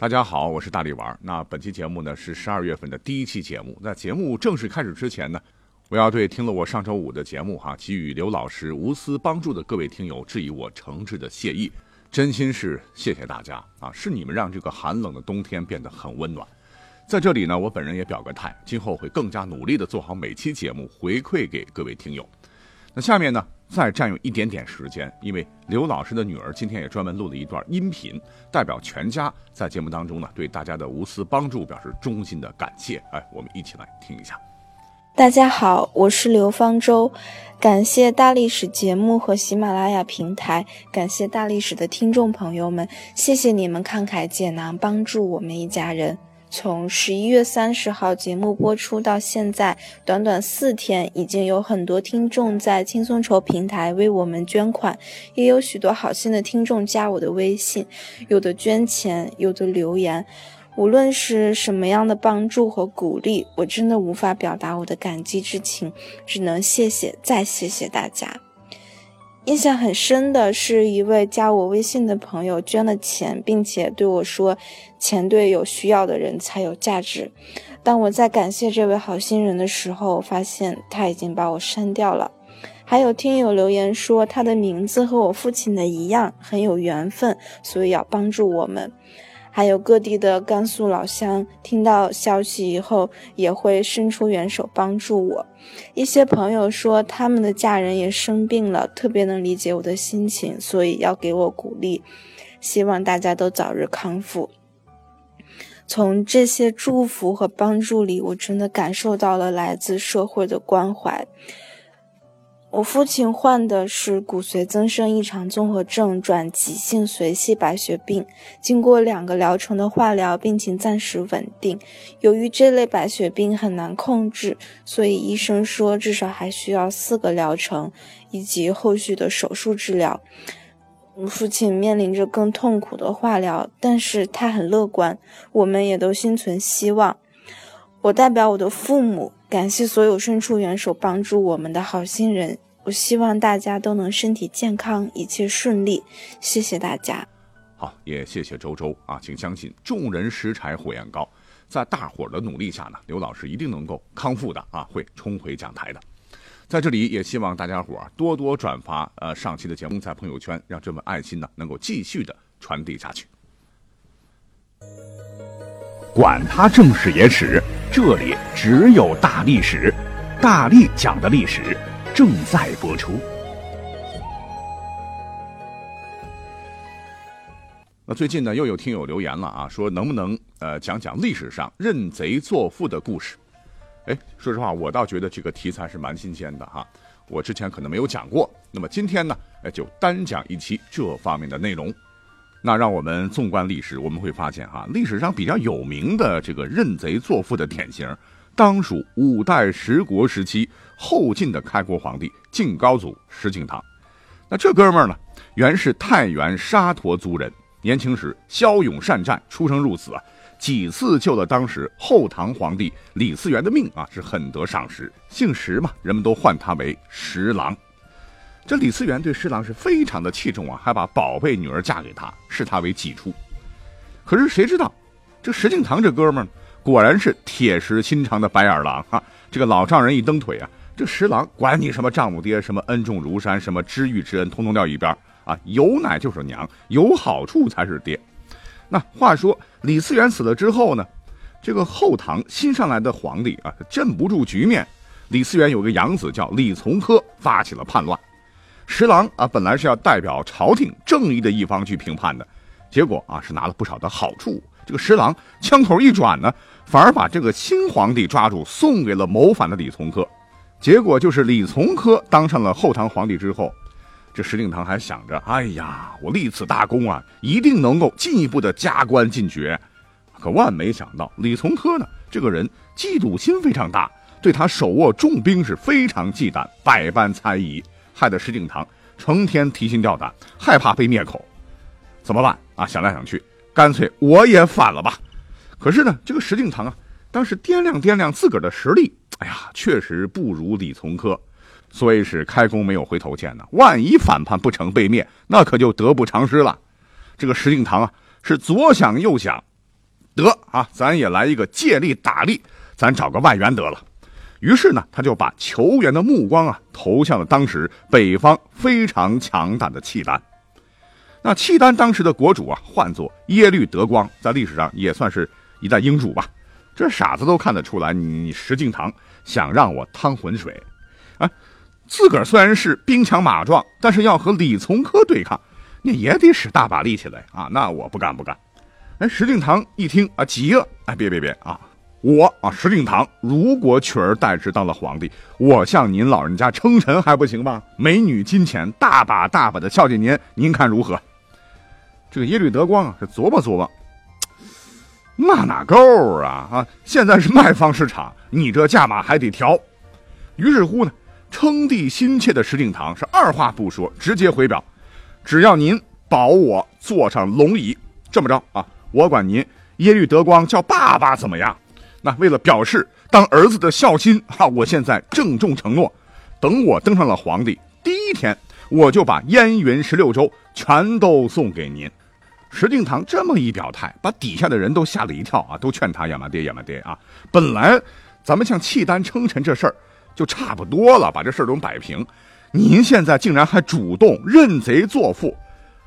大家好，我是大力丸。那本期节目呢是十二月份的第一期节目。在节目正式开始之前呢，我要对听了我上周五的节目哈，给予刘老师无私帮助的各位听友致以我诚挚的谢意，真心是谢谢大家啊！是你们让这个寒冷的冬天变得很温暖。在这里呢，我本人也表个态，今后会更加努力的做好每期节目，回馈给各位听友。那下面呢？再占用一点点时间，因为刘老师的女儿今天也专门录了一段音频，代表全家在节目当中呢，对大家的无私帮助表示衷心的感谢。哎，我们一起来听一下。大家好，我是刘方舟，感谢大历史节目和喜马拉雅平台，感谢大历史的听众朋友们，谢谢你们慷慨解囊，帮助我们一家人。从十一月三十号节目播出到现在，短短四天，已经有很多听众在轻松筹平台为我们捐款，也有许多好心的听众加我的微信，有的捐钱，有的留言。无论是什么样的帮助和鼓励，我真的无法表达我的感激之情，只能谢谢再谢谢大家。印象很深的是一位加我微信的朋友捐了钱，并且对我说：“钱对有需要的人才有价值。”当我在感谢这位好心人的时候，发现他已经把我删掉了。还有听友留言说，他的名字和我父亲的一样，很有缘分，所以要帮助我们。还有各地的甘肃老乡听到消息以后，也会伸出援手帮助我。一些朋友说他们的家人也生病了，特别能理解我的心情，所以要给我鼓励。希望大家都早日康复。从这些祝福和帮助里，我真的感受到了来自社会的关怀。我父亲患的是骨髓增生异常综合症转急性髓系白血病，经过两个疗程的化疗，病情暂时稳定。由于这类白血病很难控制，所以医生说至少还需要四个疗程以及后续的手术治疗。我父亲面临着更痛苦的化疗，但是他很乐观，我们也都心存希望。我代表我的父母。感谢所有伸出援手帮助我们的好心人，我希望大家都能身体健康，一切顺利。谢谢大家。好，也谢谢周周啊，请相信众人拾柴火焰高，在大伙儿的努力下呢，刘老师一定能够康复的啊，会重回讲台的。在这里也希望大家伙儿多多转发呃上期的节目在朋友圈，让这份爱心呢能够继续的传递下去。管他正史野史，这里只有大历史，大力讲的历史正在播出。那最近呢，又有听友留言了啊，说能不能呃讲讲历史上认贼作父的故事？哎，说实话，我倒觉得这个题材是蛮新鲜的哈，我之前可能没有讲过。那么今天呢，哎，就单讲一期这方面的内容。那让我们纵观历史，我们会发现哈，历史上比较有名的这个认贼作父的典型，当属五代十国时期后晋的开国皇帝晋高祖石敬瑭。那这哥们儿呢，原是太原沙陀族人，年轻时骁勇善战，出生入死啊，几次救了当时后唐皇帝李嗣源的命啊，是很得赏识。姓石嘛，人们都唤他为石郎。这李嗣源对施琅是非常的器重啊，还把宝贝女儿嫁给他，视他为己出。可是谁知道，这石敬瑭这哥们儿果然是铁石心肠的白眼狼啊！这个老丈人一蹬腿啊，这石郎管你什么丈母爹，什么恩重如山，什么知遇之恩，通通撂一边啊！有奶就是娘，有好处才是爹。那话说李嗣源死了之后呢，这个后唐新上来的皇帝啊，镇不住局面。李嗣源有个养子叫李从珂，发起了叛乱。十郎啊，本来是要代表朝廷正义的一方去评判的，结果啊是拿了不少的好处。这个十郎枪口一转呢，反而把这个新皇帝抓住，送给了谋反的李从珂。结果就是李从珂当上了后唐皇帝之后，这石敬瑭还想着：哎呀，我立此大功啊，一定能够进一步的加官进爵。可万没想到，李从珂呢，这个人嫉妒心非常大，对他手握重兵是非常忌惮，百般猜疑，害得石敬瑭成天提心吊胆，害怕被灭口。怎么办啊？想来想去，干脆我也反了吧。可是呢，这个石敬瑭啊，当时掂量掂量自个儿的实力，哎呀，确实不如李从珂，所以是开弓没有回头箭呢。万一反叛不成被灭，那可就得不偿失了。这个石敬瑭啊，是左想右想，得啊，咱也来一个借力打力，咱找个外援得了。于是呢，他就把球员的目光啊投向了当时北方非常强大的契丹。那契丹当时的国主啊，唤作耶律德光，在历史上也算是一代英主吧。这傻子都看得出来，你石敬瑭想让我趟浑水，啊，自个儿虽然是兵强马壮，但是要和李从珂对抗，那也得使大把力气来啊。那我不干不干。哎，石敬瑭一听啊，急了，哎，别别别啊！我啊，石敬瑭如果取而代之当了皇帝，我向您老人家称臣还不行吗？美女金钱大把大把的孝敬您，您看如何？这个耶律德光啊，是琢磨琢磨，那哪够啊啊！现在是卖方市场，你这价码还得调。于是乎呢，称帝心切的石敬瑭是二话不说，直接回表：只要您保我坐上龙椅，这么着啊，我管您耶律德光叫爸爸怎么样？那为了表示当儿子的孝心 啊，我现在郑重承诺，等我登上了皇帝第一天，我就把燕云十六州全都送给您。石敬瑭这么一表态，把底下的人都吓了一跳啊，都劝他呀嘛爹呀嘛爹啊！本来咱们向契丹称臣这事儿就差不多了，把这事儿都摆平，您现在竟然还主动认贼作父，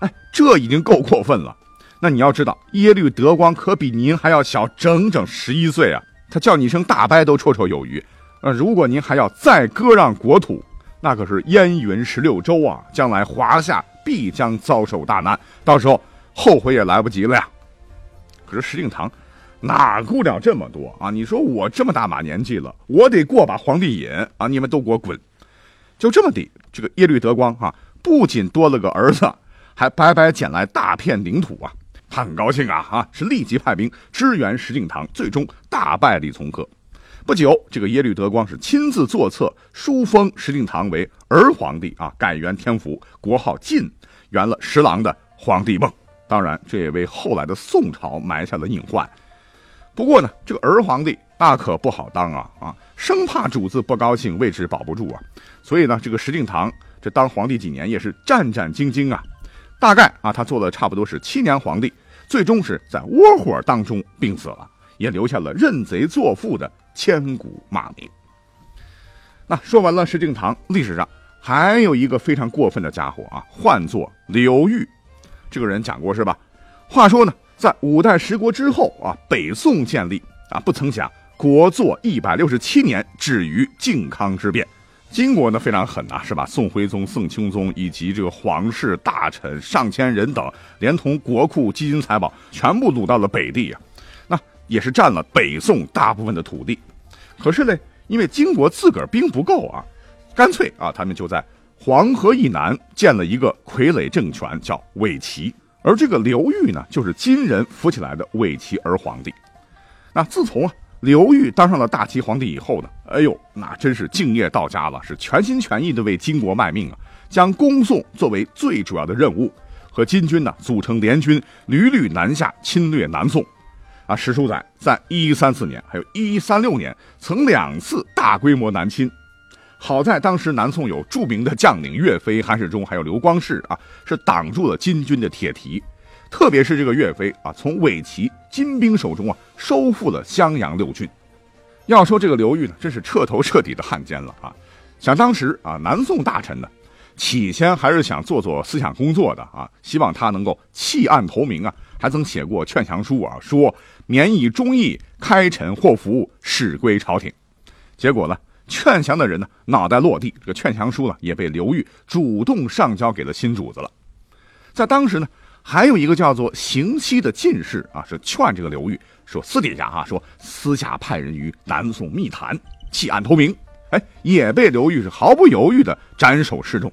哎，这已经够过分了。那你要知道，耶律德光可比您还要小整整十一岁啊，他叫你一声大伯都绰绰有余。呃，如果您还要再割让国土，那可是燕云十六州啊，将来华夏必将遭受大难，到时候。后悔也来不及了呀！可是石敬瑭哪顾了这么多啊？你说我这么大把年纪了，我得过把皇帝瘾啊！你们都给我滚！就这么的，这个耶律德光啊，不仅多了个儿子，还白白捡来大片领土啊！他很高兴啊啊！是立即派兵支援石敬瑭，最终大败李从珂。不久，这个耶律德光是亲自作册书封石敬瑭为儿皇帝啊，改元天福，国号晋，圆了十郎的皇帝梦。当然，这也为后来的宋朝埋下了隐患。不过呢，这个儿皇帝那可不好当啊啊，生怕主子不高兴，位置保不住啊。所以呢，这个石敬瑭这当皇帝几年也是战战兢兢啊。大概啊，他做了差不多是七年皇帝，最终是在窝火当中病死了，也留下了认贼作父的千古骂名。那说完了石敬瑭，历史上还有一个非常过分的家伙啊，唤作刘裕。这个人讲过是吧？话说呢，在五代十国之后啊，北宋建立啊，不曾想国祚一百六十七年，止于靖康之变。金国呢非常狠呐，是吧？宋徽宗、宋钦宗以及这个皇室大臣上千人等，连同国库、基金、财宝，全部掳到了北地啊。那也是占了北宋大部分的土地。可是呢，因为金国自个儿兵不够啊，干脆啊，他们就在。黄河以南建了一个傀儡政权，叫伪齐。而这个刘裕呢，就是金人扶起来的伪齐儿皇帝。那自从啊刘裕当上了大齐皇帝以后呢，哎呦，那真是敬业到家了，是全心全意的为金国卖命啊，将攻宋作为最主要的任务，和金军呢组成联军，屡屡南下侵略南宋。啊，史书载，在一一三四年，还有一一三六年，曾两次大规模南侵。好在当时南宋有著名的将领岳飞、韩世忠，还有刘光世啊，是挡住了金军的铁蹄。特别是这个岳飞啊，从伪齐金兵手中啊，收复了襄阳六郡。要说这个刘裕呢，真是彻头彻底的汉奸了啊！想当时啊，南宋大臣呢，起先还是想做做思想工作的啊，希望他能够弃暗投明啊，还曾写过劝降书啊，说免以忠义，开臣祸福，使归朝廷。结果呢？劝降的人呢，脑袋落地，这个劝降书呢，也被刘裕主动上交给了新主子了。在当时呢，还有一个叫做邢熙的进士啊，是劝这个刘裕说，私底下哈说，私下派人与南宋密谈，弃暗投明。哎，也被刘裕是毫不犹豫的斩首示众。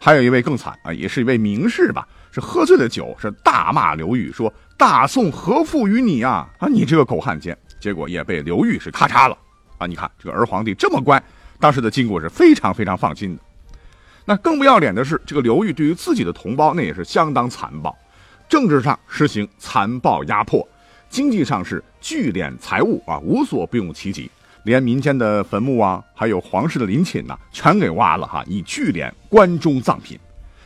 还有一位更惨啊，也是一位名士吧，是喝醉了酒，是大骂刘裕说，大宋何负于你啊？啊，你这个狗汉奸！结果也被刘裕是咔嚓了。啊，你看这个儿皇帝这么乖，当时的金国是非常非常放心的。那更不要脸的是，这个刘裕对于自己的同胞那也是相当残暴，政治上实行残暴压迫，经济上是聚敛财物啊，无所不用其极，连民间的坟墓啊，还有皇室的陵寝呐，全给挖了哈，以聚敛关中藏品。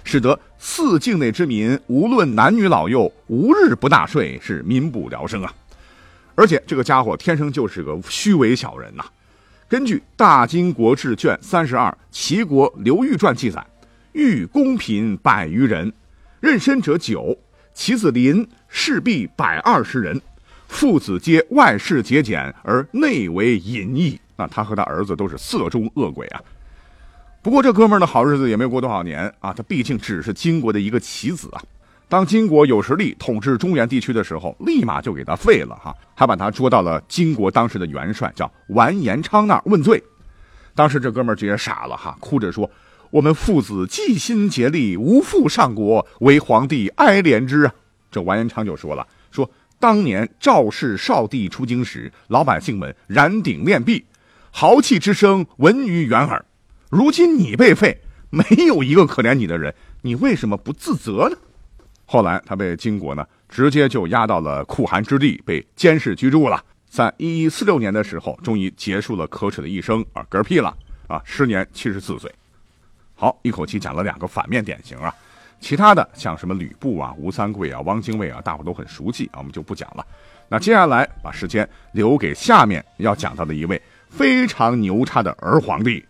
使得四境内之民无论男女老幼，无日不纳税，是民不聊生啊！而且这个家伙天生就是个虚伪小人呐。根据《大金国志》卷三十二《齐国刘裕传》记载，欲公嫔百余人，妊娠者九，其子林侍婢百二十人，父子皆外事节俭，而内为淫逸。那他和他儿子都是色中恶鬼啊！不过这哥们儿的好日子也没有过多少年啊，他毕竟只是金国的一个棋子啊。当金国有实力统治中原地区的时候，立马就给他废了哈，还把他捉到了金国当时的元帅叫完颜昌那儿问罪。当时这哥们儿直接傻了哈，哭着说：“我们父子尽心竭力，无负上国，为皇帝哀怜之啊。”这完颜昌就说了：“说当年赵氏少帝出京时，老百姓们燃鼎炼璧，豪气之声闻于远耳。”如今你被废，没有一个可怜你的人，你为什么不自责呢？后来他被金国呢直接就押到了酷寒之地，被监视居住了。在一一四六年的时候，终于结束了可耻的一生啊，嗝屁了啊，时年七十四岁。好，一口气讲了两个反面典型啊，其他的像什么吕布啊、吴三桂啊、汪精卫啊，大伙都很熟悉啊，我们就不讲了。那接下来把时间留给下面要讲到的一位非常牛叉的儿皇帝。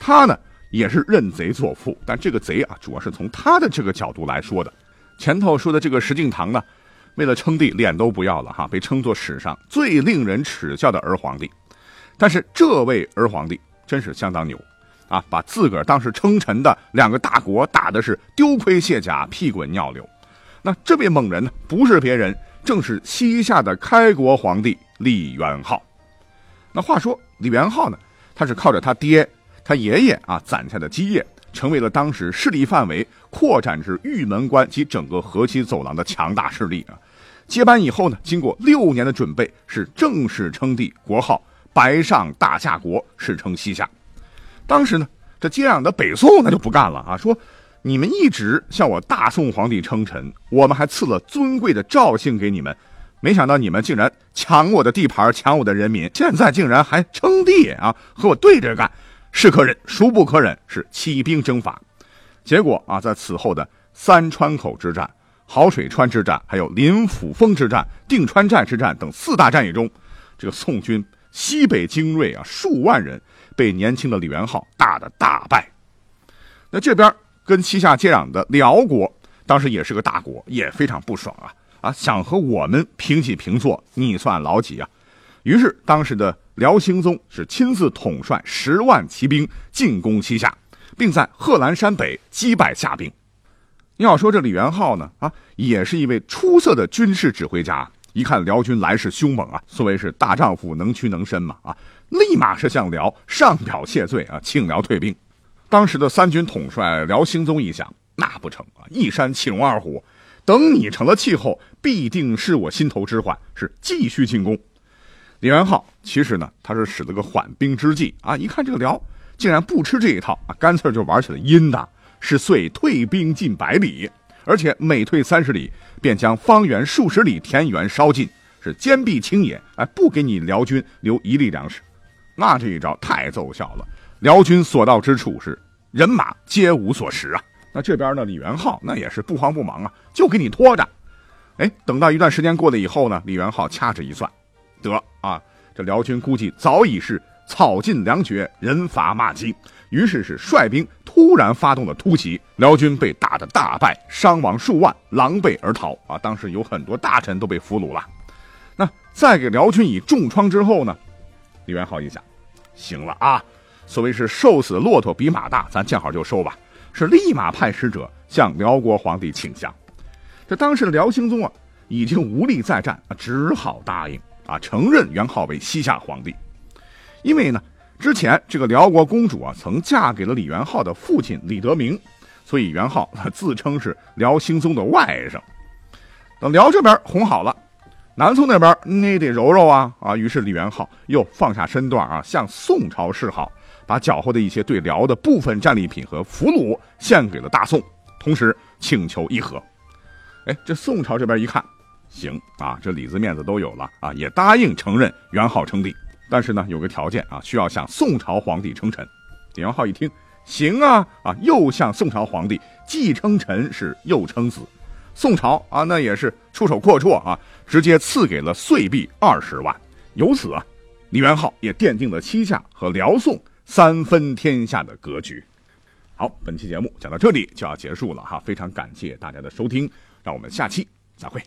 他呢也是认贼作父，但这个贼啊，主要是从他的这个角度来说的。前头说的这个石敬瑭呢，为了称帝，脸都不要了哈，被称作史上最令人耻笑的儿皇帝。但是这位儿皇帝真是相当牛啊，把自个儿当时称臣的两个大国打的是丢盔卸甲、屁滚尿流。那这位猛人呢，不是别人，正是西夏的开国皇帝李元昊。那话说李元昊呢，他是靠着他爹。他爷爷啊攒下的基业，成为了当时势力范围扩展至玉门关及整个河西走廊的强大势力啊。接班以后呢，经过六年的准备，是正式称帝，国号白上大夏国，史称西夏。当时呢，这接壤的北宋那就不干了啊，说你们一直向我大宋皇帝称臣，我们还赐了尊贵的赵姓给你们，没想到你们竟然抢我的地盘，抢我的人民，现在竟然还称帝啊，和我对着干。是可忍，孰不可忍？是起兵征伐，结果啊，在此后的三川口之战、好水川之战、还有林抚峰之战、定川寨之战等四大战役中，这个宋军西北精锐啊，数万人被年轻的李元昊打得大败。那这边跟西夏接壤的辽国，当时也是个大国，也非常不爽啊啊，想和我们平起平坐，你算老几啊？于是当时的。辽兴宗是亲自统帅十万骑兵进攻西夏，并在贺兰山北击败夏兵。要说这李元昊呢，啊，也是一位出色的军事指挥家。一看辽军来势凶猛啊，所谓是大丈夫能屈能伸嘛，啊，立马是向辽上表谢罪啊，请辽退兵。当时的三军统帅辽兴宗一想，那不成啊，一山气容二虎，等你成了气候，必定是我心头之患，是继续进攻。李元昊其实呢，他是使了个缓兵之计啊！一看这个辽竟然不吃这一套啊，干脆就玩起了阴的，是遂退兵近百里，而且每退三十里，便将方圆数十里田园烧尽，是坚壁清野，哎，不给你辽军留一粒粮食。那这一招太奏效了，辽军所到之处是人马皆无所食啊！那这边呢，李元昊那也是不慌不忙啊，就给你拖着。哎，等到一段时间过了以后呢，李元昊掐指一算。得啊，这辽军估计早已是草尽粮绝，人乏马饥，于是是率兵突然发动了突袭，辽军被打得大败，伤亡数万，狼狈而逃啊！当时有很多大臣都被俘虏了。那在给辽军以重创之后呢，李元昊一想，行了啊，所谓是瘦死的骆驼比马大，咱见好就收吧，是立马派使者向辽国皇帝请降。这当时的辽兴宗啊，已经无力再战，只好答应。啊，承认元昊为西夏皇帝，因为呢，之前这个辽国公主啊，曾嫁给了李元昊的父亲李德明，所以元昊 自称是辽兴宗的外甥。等辽这边哄好了，南宋那边你得揉揉啊啊！于是李元昊又放下身段啊，向宋朝示好，把缴获的一些对辽的部分战利品和俘虏献给了大宋，同时请求议和。哎，这宋朝这边一看，行啊，这里子面子都有了啊，也答应承认元昊称帝。但是呢，有个条件啊，需要向宋朝皇帝称臣。李元昊一听，行啊啊，又向宋朝皇帝既称臣是又称子。宋朝啊，那也是出手阔绰啊，直接赐给了岁币二十万。由此啊，李元昊也奠定了西夏和辽宋三分天下的格局。好，本期节目讲到这里就要结束了哈，非常感谢大家的收听，让我们下期再会。